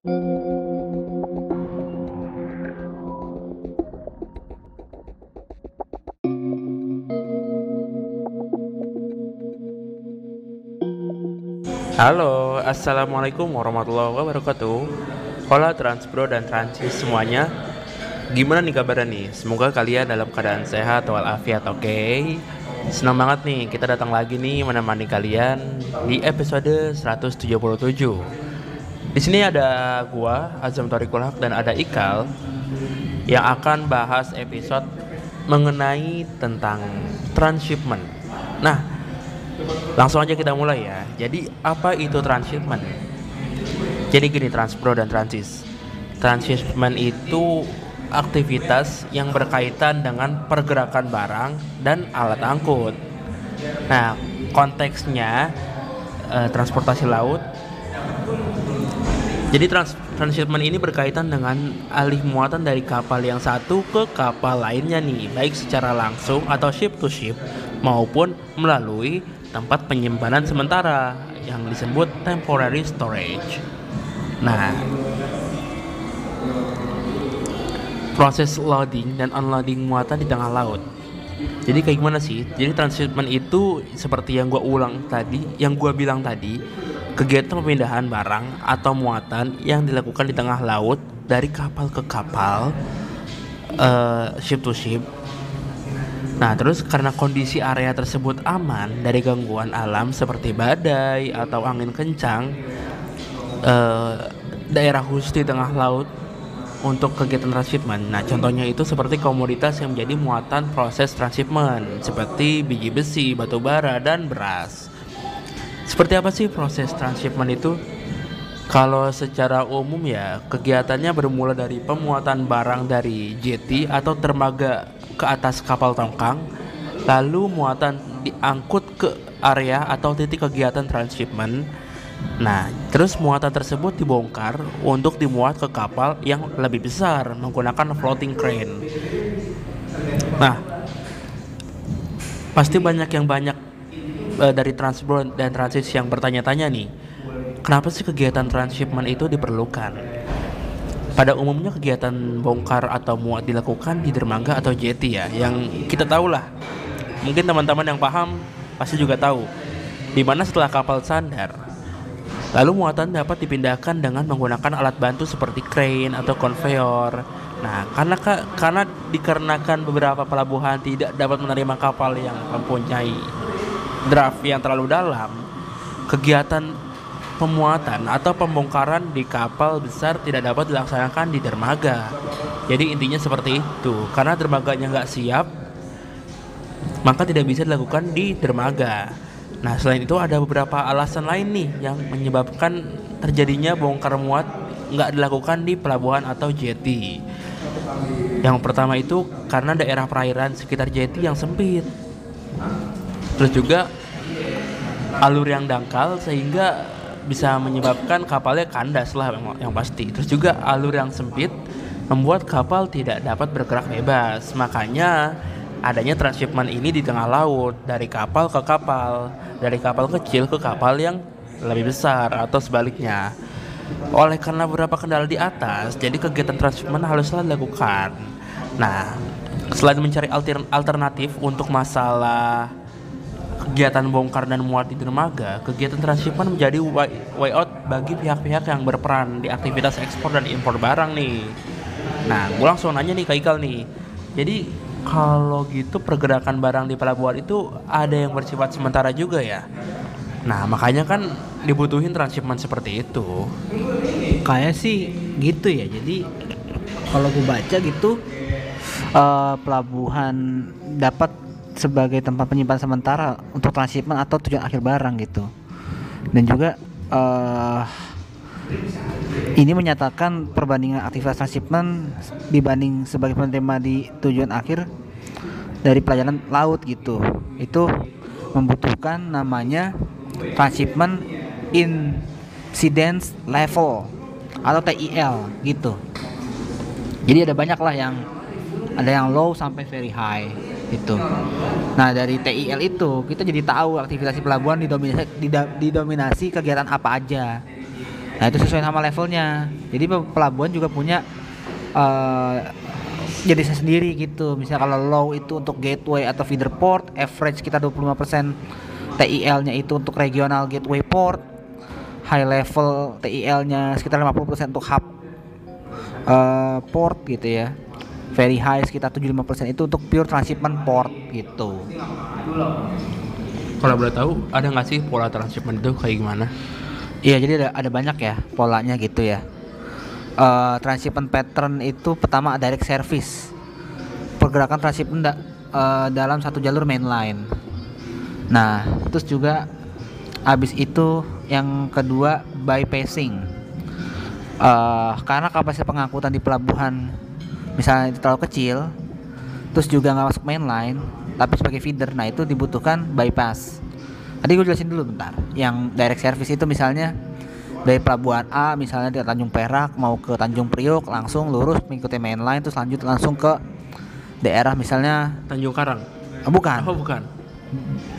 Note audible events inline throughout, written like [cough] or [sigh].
Halo, assalamualaikum warahmatullahi wabarakatuh. Hola Transpro dan Transis semuanya. Gimana nih kabarnya nih? Semoga kalian dalam keadaan sehat walafiat, oke? Okay? Senang banget nih kita datang lagi nih menemani kalian di episode 177. Di sini ada gua Azam Torikul Haq dan ada Ikal yang akan bahas episode mengenai tentang transshipment. Nah, Langsung aja kita mulai ya. Jadi apa itu transshipment? Jadi gini Transpro dan Transis. Transshipment itu aktivitas yang berkaitan dengan pergerakan barang dan alat angkut. Nah, konteksnya eh, transportasi laut. Jadi trans transshipment ini berkaitan dengan alih muatan dari kapal yang satu ke kapal lainnya nih, baik secara langsung atau ship to ship maupun melalui tempat penyimpanan sementara yang disebut temporary storage. Nah, proses loading dan unloading muatan di tengah laut. Jadi kayak gimana sih? Jadi transshipment itu seperti yang gue ulang tadi, yang gue bilang tadi, kegiatan pemindahan barang atau muatan yang dilakukan di tengah laut dari kapal ke kapal, uh, ship to ship, Nah, terus karena kondisi area tersebut aman dari gangguan alam seperti badai atau angin kencang, eh, daerah khusus di tengah laut untuk kegiatan transshipment. Nah, contohnya itu seperti komoditas yang menjadi muatan proses transshipment seperti biji besi, batu bara, dan beras. Seperti apa sih proses transshipment itu? Kalau secara umum ya, kegiatannya bermula dari pemuatan barang dari jeti atau dermaga ke atas kapal tongkang, lalu muatan diangkut ke area atau titik kegiatan transshipment. Nah, terus muatan tersebut dibongkar untuk dimuat ke kapal yang lebih besar menggunakan floating crane. Nah, pasti banyak yang banyak uh, dari transport dan transit yang bertanya-tanya nih, kenapa sih kegiatan transshipment itu diperlukan? Pada umumnya kegiatan bongkar atau muat dilakukan di dermaga atau jeti ya, yang kita tahu lah. Mungkin teman-teman yang paham pasti juga tahu. Di mana setelah kapal sandar, lalu muatan dapat dipindahkan dengan menggunakan alat bantu seperti crane atau konveyor. Nah, karena karena dikarenakan beberapa pelabuhan tidak dapat menerima kapal yang mempunyai draft yang terlalu dalam, kegiatan pemuatan atau pembongkaran di kapal besar tidak dapat dilaksanakan di dermaga. Jadi intinya seperti itu. Karena dermaganya nggak siap, maka tidak bisa dilakukan di dermaga. Nah selain itu ada beberapa alasan lain nih yang menyebabkan terjadinya bongkar muat nggak dilakukan di pelabuhan atau jeti. Yang pertama itu karena daerah perairan sekitar jeti yang sempit. Terus juga alur yang dangkal sehingga bisa menyebabkan kapalnya kandas lah yang pasti. Terus juga alur yang sempit membuat kapal tidak dapat bergerak bebas. Makanya adanya transshipment ini di tengah laut dari kapal ke kapal, dari kapal kecil ke kapal yang lebih besar atau sebaliknya. Oleh karena beberapa kendala di atas, jadi kegiatan transshipment haruslah dilakukan. Nah, selain mencari alternatif untuk masalah kegiatan bongkar dan muat di dermaga, kegiatan transshipment menjadi way out bagi pihak-pihak yang berperan di aktivitas ekspor dan impor barang nih. Nah, gue langsung nanya nih ke Ikal nih. Jadi kalau gitu pergerakan barang di pelabuhan itu ada yang bersifat sementara juga ya. Nah, makanya kan dibutuhin transshipment seperti itu. Kayak sih gitu ya. Jadi kalau gue baca gitu uh, pelabuhan dapat sebagai tempat penyimpanan sementara untuk transshipment atau tujuan akhir barang gitu. Dan juga uh, ini menyatakan perbandingan aktivitas transshipment dibanding sebagai penerima di tujuan akhir dari pelayanan laut gitu. Itu membutuhkan namanya transshipment incidence level atau TIL gitu. Jadi ada banyak lah yang ada yang low sampai very high itu. Nah dari TIL itu kita jadi tahu aktivitas pelabuhan didominasi, didominasi kegiatan apa aja. Nah itu sesuai sama levelnya. Jadi pe- pelabuhan juga punya eh jadi sendiri gitu. Misalnya kalau low itu untuk gateway atau feeder port, average kita 25% TIL-nya itu untuk regional gateway port. High level TIL-nya sekitar 50% untuk hub eh, port gitu ya. Very high sekitar 75% itu untuk pure transshipment port gitu. Kalau boleh tahu, ada nggak sih pola transshipment itu kayak gimana? Iya, jadi ada, ada banyak ya polanya gitu ya. Eh transshipment pattern itu pertama direct service. Pergerakan transshipment da- eh, dalam satu jalur mainline. Nah, terus juga habis itu yang kedua bypassing. Eh karena kapasitas pengangkutan di pelabuhan misalnya itu terlalu kecil, terus juga nggak masuk mainline, tapi sebagai feeder, nah itu dibutuhkan bypass. Tadi gue jelasin dulu bentar. Yang direct service itu misalnya dari pelabuhan A misalnya di Tanjung Perak mau ke Tanjung Priok langsung lurus mengikuti mainline terus lanjut langsung ke daerah misalnya Tanjung Karang? eh, bukan Oh bukan.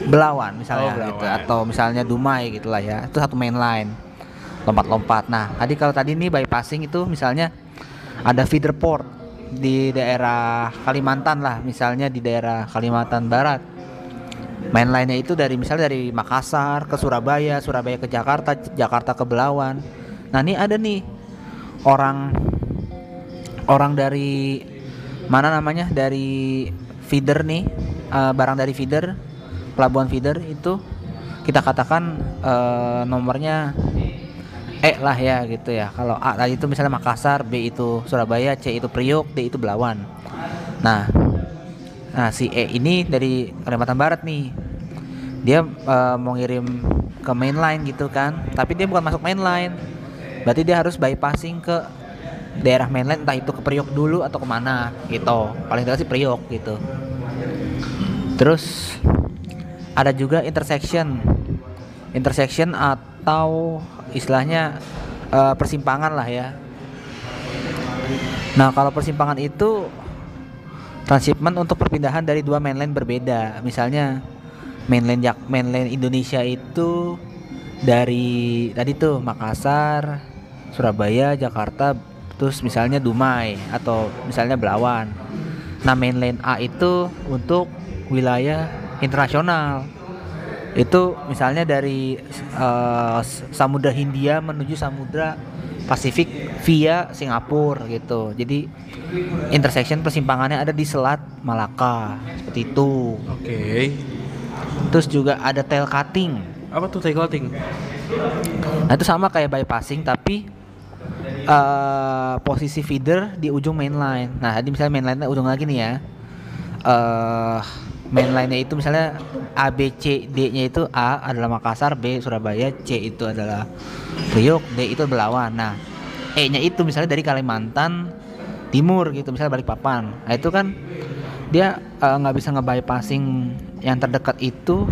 Belawan misalnya Oh, Belawan. gitu atau misalnya Dumai gitulah ya. Itu satu mainline. Lompat-lompat. Nah, tadi kalau tadi nih bypassing itu misalnya ada feeder port di daerah Kalimantan lah, misalnya di daerah Kalimantan Barat. Mainline-nya itu dari misalnya dari Makassar ke Surabaya, Surabaya ke Jakarta, Jakarta ke Belawan. Nah, ini ada nih orang orang dari mana namanya? Dari feeder nih, eh, barang dari feeder, pelabuhan feeder itu kita katakan eh, nomornya E lah ya gitu ya. Kalau A tadi itu misalnya Makassar, B itu Surabaya, C itu Priok, D itu Belawan. Nah, nah si E ini dari Kalimantan Barat nih. Dia eh, mau ngirim ke mainline gitu kan, tapi dia bukan masuk mainline. Berarti dia harus bypassing ke daerah mainline entah itu ke Priok dulu atau ke mana gitu. Paling tidak sih Priok gitu. Terus ada juga intersection intersection atau istilahnya eh, persimpangan lah ya. Nah kalau persimpangan itu transshipment untuk perpindahan dari dua mainline berbeda. Misalnya mainline Jak mainline Indonesia itu dari tadi tuh Makassar, Surabaya, Jakarta, terus misalnya Dumai atau misalnya Belawan. Nah mainline A itu untuk wilayah internasional itu misalnya dari S- Samudra Hindia menuju Samudra Pasifik via Singapura gitu. Jadi intersection persimpangannya ada di Selat Malaka seperti itu. Oke. Terus juga ada tail cutting. Apa tuh tackling? Nah itu sama kayak bypassing tapi eh posisi feeder di ujung mainline. Nah tadi misalnya mainline ujung lagi nih ya. eh mainline-nya itu misalnya A B C D-nya itu A adalah Makassar, B Surabaya, C itu adalah Priok, D itu Belawan. Nah, E-nya itu misalnya dari Kalimantan Timur gitu, misalnya Balikpapan. Nah, itu kan dia eh, nggak bisa nge-bypassing yang terdekat itu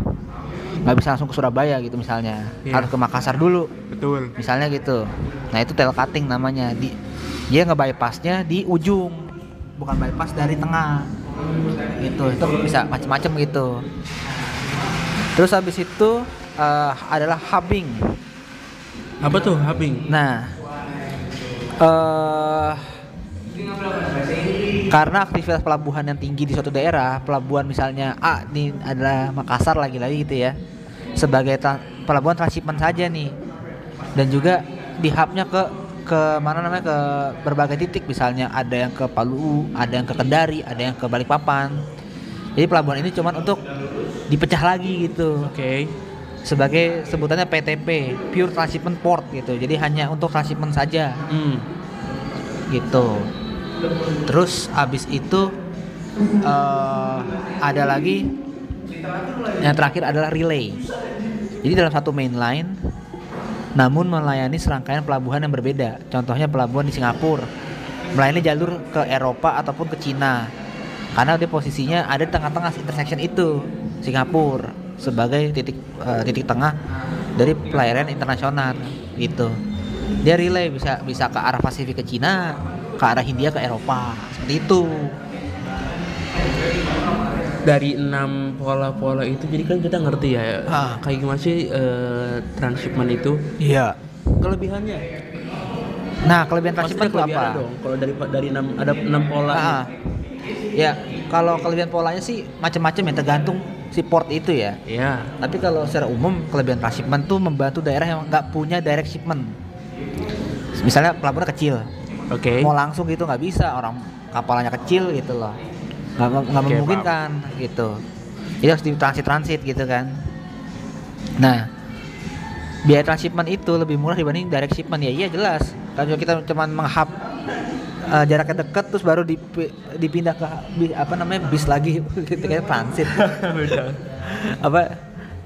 nggak bisa langsung ke Surabaya gitu misalnya. Iya. Harus ke Makassar dulu Betul. misalnya gitu nah itu tail cutting namanya di dia nge-bypassnya di ujung bukan bypass dari tengah gitu itu bisa macam-macam gitu. Terus habis itu eh, adalah hubbing. Apa tuh hubbing? nah eh karena aktivitas pelabuhan yang tinggi di suatu daerah pelabuhan misalnya A ini adalah Makassar lagi-lagi gitu ya sebagai tra- pelabuhan transshipment saja nih. Dan juga di hubnya ke ke mana namanya ke berbagai titik. Misalnya ada yang ke Palu ada yang ke Kendari ada yang ke Balikpapan. Jadi pelabuhan ini cuman untuk dipecah lagi gitu. Oke. sebagai sebutannya PTP pure transshipment port gitu. Jadi hanya untuk transshipment saja. Hmm. gitu. Terus abis itu eh, ada lagi yang terakhir adalah relay. Jadi dalam satu main line namun melayani serangkaian pelabuhan yang berbeda contohnya pelabuhan di Singapura. Melayani jalur ke Eropa ataupun ke Cina karena dia posisinya ada di tengah-tengah intersection itu Singapura sebagai titik eh, titik tengah dari pelayaran internasional gitu. Dia relay bisa bisa ke arah Pasifik ke Cina ke arah Hindia ke Eropa seperti itu Dari enam pola-pola itu, jadi kan kita ngerti ya, Ah. kayak gimana sih eh, transshipment itu? iya kelebihannya Nah, kelebihan Maksudnya transshipment itu apa? dong kalau dari dari enam ada enam pola Ah, ya, kalau kelebihan polanya sih macam-macam ya tergantung si port itu ya. ya Tapi kalau secara umum kelebihan transshipment tuh membantu daerah yang nggak punya direct shipment. Misalnya pelabuhan kecil, oke mau langsung gitu nggak bisa orang kapalnya kecil gitu loh, nggak nggak Oke, memungkinkan gitu. Jadi harus di transit transit gitu kan. Nah, biaya transshipment itu lebih murah dibanding direct shipment ya iya jelas. Kalau kita cuma menghap eh, jaraknya dekat terus baru dipi- dipindah ke apa namanya bis lagi [laughs] gitu kayak transit [laughs] apa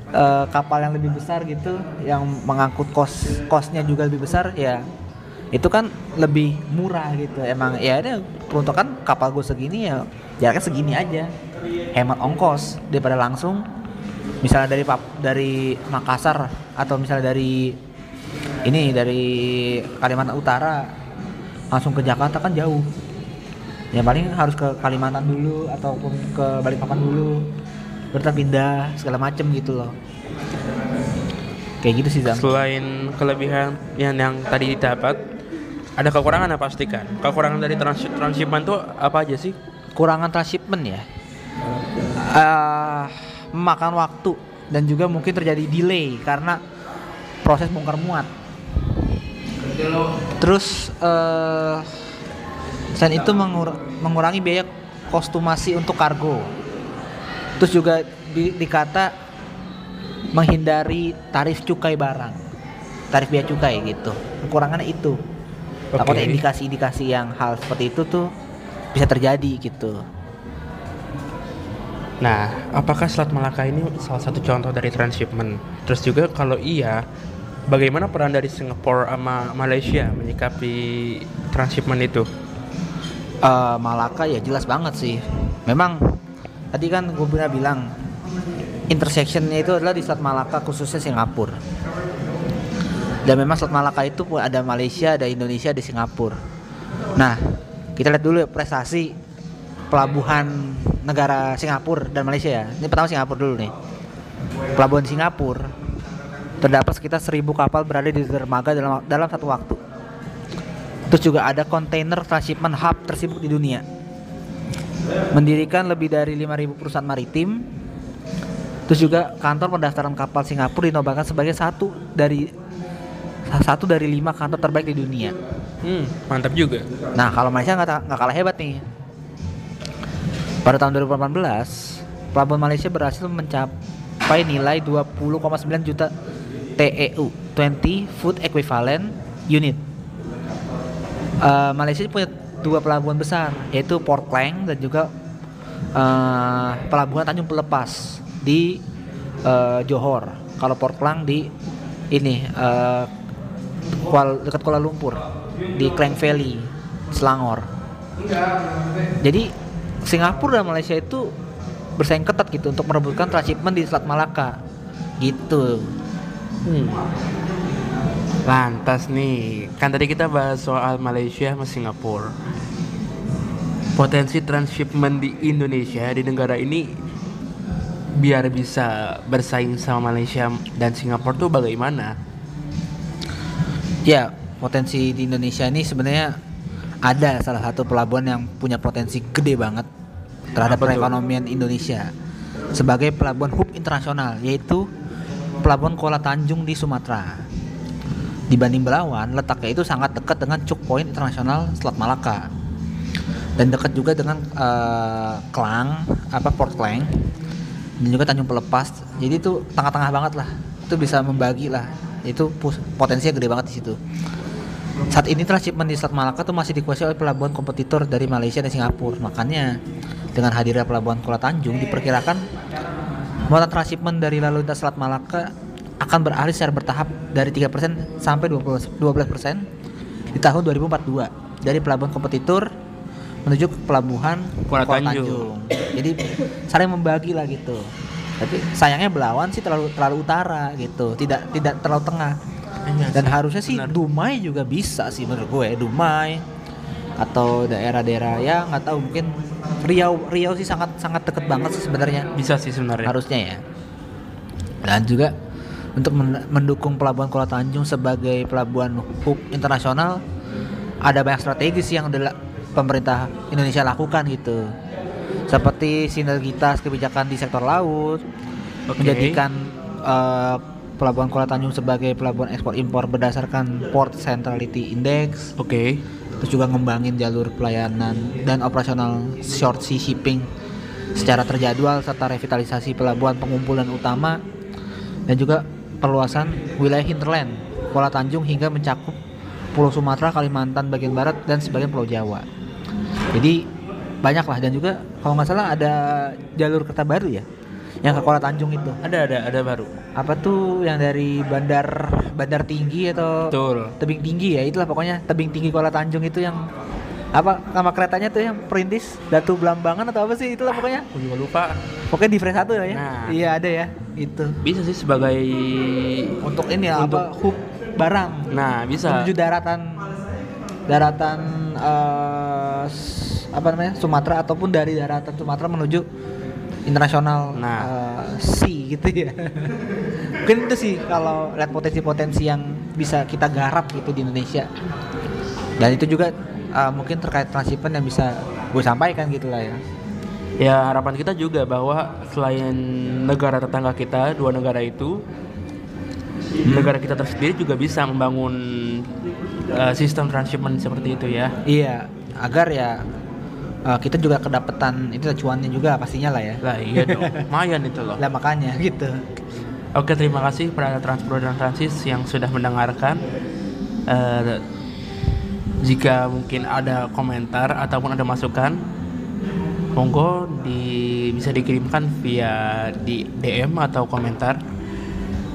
eh, kapal yang lebih besar gitu yang mengangkut kos kosnya juga lebih besar ya itu kan lebih murah gitu. Emang ya ini peruntukan kapal gue segini ya jaraknya segini aja. Hemat ongkos daripada langsung misalnya dari dari Makassar atau misalnya dari ini dari Kalimantan Utara langsung ke Jakarta kan jauh. Ya paling harus ke Kalimantan dulu ataupun ke Balikpapan dulu berta pindah segala macem gitu loh. Kayak gitu sih Zam selain kelebihan yang yang tadi didapat ada kekurangan apa pastikan kekurangan dari trans transshipment tuh apa aja sih? Kurangan transshipment ya? Eh memakan waktu dan juga mungkin terjadi delay karena proses bongkar muat. Terus eh selain itu mengur- mengurangi biaya kostumasi untuk kargo. Terus juga di- dikata menghindari tarif cukai barang tarif biaya cukai gitu. Kekurangannya itu takutnya Oke. indikasi-indikasi yang hal seperti itu tuh bisa terjadi gitu Nah, apakah Selat Malaka ini salah satu contoh dari transshipment? Terus juga kalau iya, bagaimana peran dari Singapura sama Malaysia menyikapi transshipment itu? Eh, Malaka ya jelas banget sih. Memang tadi kan gue pernah bilang intersectionnya itu adalah di Selat Malaka khususnya Singapura. Dan memang Selat Malaka itu pun ada Malaysia, ada Indonesia, ada Singapura. Nah, kita lihat dulu prestasi pelabuhan negara Singapura dan Malaysia ya. Ini pertama Singapura dulu nih. Pelabuhan Singapura terdapat sekitar 1000 kapal berada di dermaga dalam dalam satu waktu. Terus juga ada kontainer transshipment hub tersibuk di dunia. Mendirikan lebih dari 5.000 perusahaan maritim. Terus juga kantor pendaftaran kapal Singapura dinobatkan sebagai satu dari satu dari lima kantor terbaik di dunia. Hmm, mantap juga. Nah kalau Malaysia nggak kalah hebat nih. Pada tahun 2018, pelabuhan Malaysia berhasil mencapai nilai 20,9 juta TEU, 20 Food Equivalent Unit. Eh, Malaysia punya dua pelabuhan besar, yaitu Port Klang dan juga eh, pelabuhan Tanjung Pelepas di eh, Johor. Kalau Port Klang di ini eh, Kuala, dekat Kuala Lumpur di Klang Valley, Selangor. Jadi Singapura dan Malaysia itu bersaing ketat gitu untuk merebutkan transshipment di Selat Malaka. Gitu. Hmm. Lantas nih, kan tadi kita bahas soal Malaysia sama Singapura. Potensi transshipment di Indonesia di negara ini biar bisa bersaing sama Malaysia dan Singapura tuh bagaimana? Ya, potensi di Indonesia ini sebenarnya ada salah satu pelabuhan yang punya potensi gede banget terhadap Apa perekonomian Indonesia sebagai pelabuhan hub internasional yaitu pelabuhan Kuala Tanjung di Sumatera. Dibanding Belawan, letaknya itu sangat dekat dengan choke point internasional Selat Malaka dan dekat juga dengan eh, Klang, apa Port Klang dan juga Tanjung Pelepas. Jadi itu tengah-tengah banget lah. Itu bisa membagi lah. Itu potensinya gede banget di situ. Saat ini transshipment di Selat Malaka tuh masih dikuasai oleh pelabuhan kompetitor dari Malaysia dan Singapura. Makanya dengan hadirnya pelabuhan Kuala Tanjung diperkirakan muatan transshipment dari lalu lintas Selat Malaka akan beralih secara bertahap dari 3% sampai 20 12% di tahun 2042 dari pelabuhan kompetitor menuju ke pelabuhan Kuala Tanjung. Jadi saling membagi lah gitu. Tapi sayangnya Belawan sih terlalu terlalu utara gitu, tidak tidak terlalu tengah. Iya Dan harusnya sih. Dumai juga bisa sih menurut gue, Dumai atau daerah-daerah ya nggak tahu mungkin Riau Riau sih sangat sangat deket banget sih sebenarnya Bisa sih sebenarnya. harusnya ya dan juga untuk men- mendukung pelabuhan Kuala Tanjung sebagai pelabuhan hub internasional ada banyak strategi sih yang udah la- pemerintah Indonesia lakukan gitu seperti sinergitas kebijakan di sektor laut Oke. menjadikan eh, pelabuhan Kuala Tanjung sebagai pelabuhan ekspor impor berdasarkan Port Centrality Index Oke. terus juga ngembangin jalur pelayanan dan operasional short sea shipping secara terjadwal serta revitalisasi pelabuhan pengumpulan utama dan juga perluasan wilayah hinterland Kuala Tanjung hingga mencakup Pulau Sumatera, Kalimantan bagian barat dan sebagian Pulau Jawa. Jadi banyak lah dan juga kalau nggak salah ada jalur kereta baru ya yang ke Kuala Tanjung itu. Ada ada ada baru. Apa tuh yang dari bandar bandar tinggi atau Betul. tebing tinggi ya itulah pokoknya tebing tinggi Kuala Tanjung itu yang apa nama keretanya tuh yang perintis Datu Belambangan atau apa sih itulah pokoknya Aku juga lupa. pokoknya di frame satu ya Nah. iya ada ya itu Bisa sih sebagai untuk ini ya Untuk- apa hub barang Nah, bisa. menuju daratan daratan s- apa namanya Sumatera ataupun dari daratan Sumatera menuju internasional Nah. eh, sea gitu ya. [laughs] Mungkin itu sih kalau lihat potensi-potensi yang bisa kita garap gitu di Indonesia. Dan itu juga eh, mungkin terkait transshipment yang bisa gue sampaikan gitu lah ya. Ya harapan kita juga bahwa selain negara tetangga kita, dua negara itu, negara kita tersendiri juga bisa membangun uh, sistem transshipment seperti itu ya. iya agar ya eh, kita juga kedapetan itu cuannya juga pastinya lah ya Lah iya dong, [laughs] lumayan itu loh. lah makanya gitu Oke terima kasih kepada Transpro dan Transis yang sudah mendengarkan. Eh, jika mungkin ada komentar ataupun ada masukan, monggo di, bisa dikirimkan via di DM atau komentar.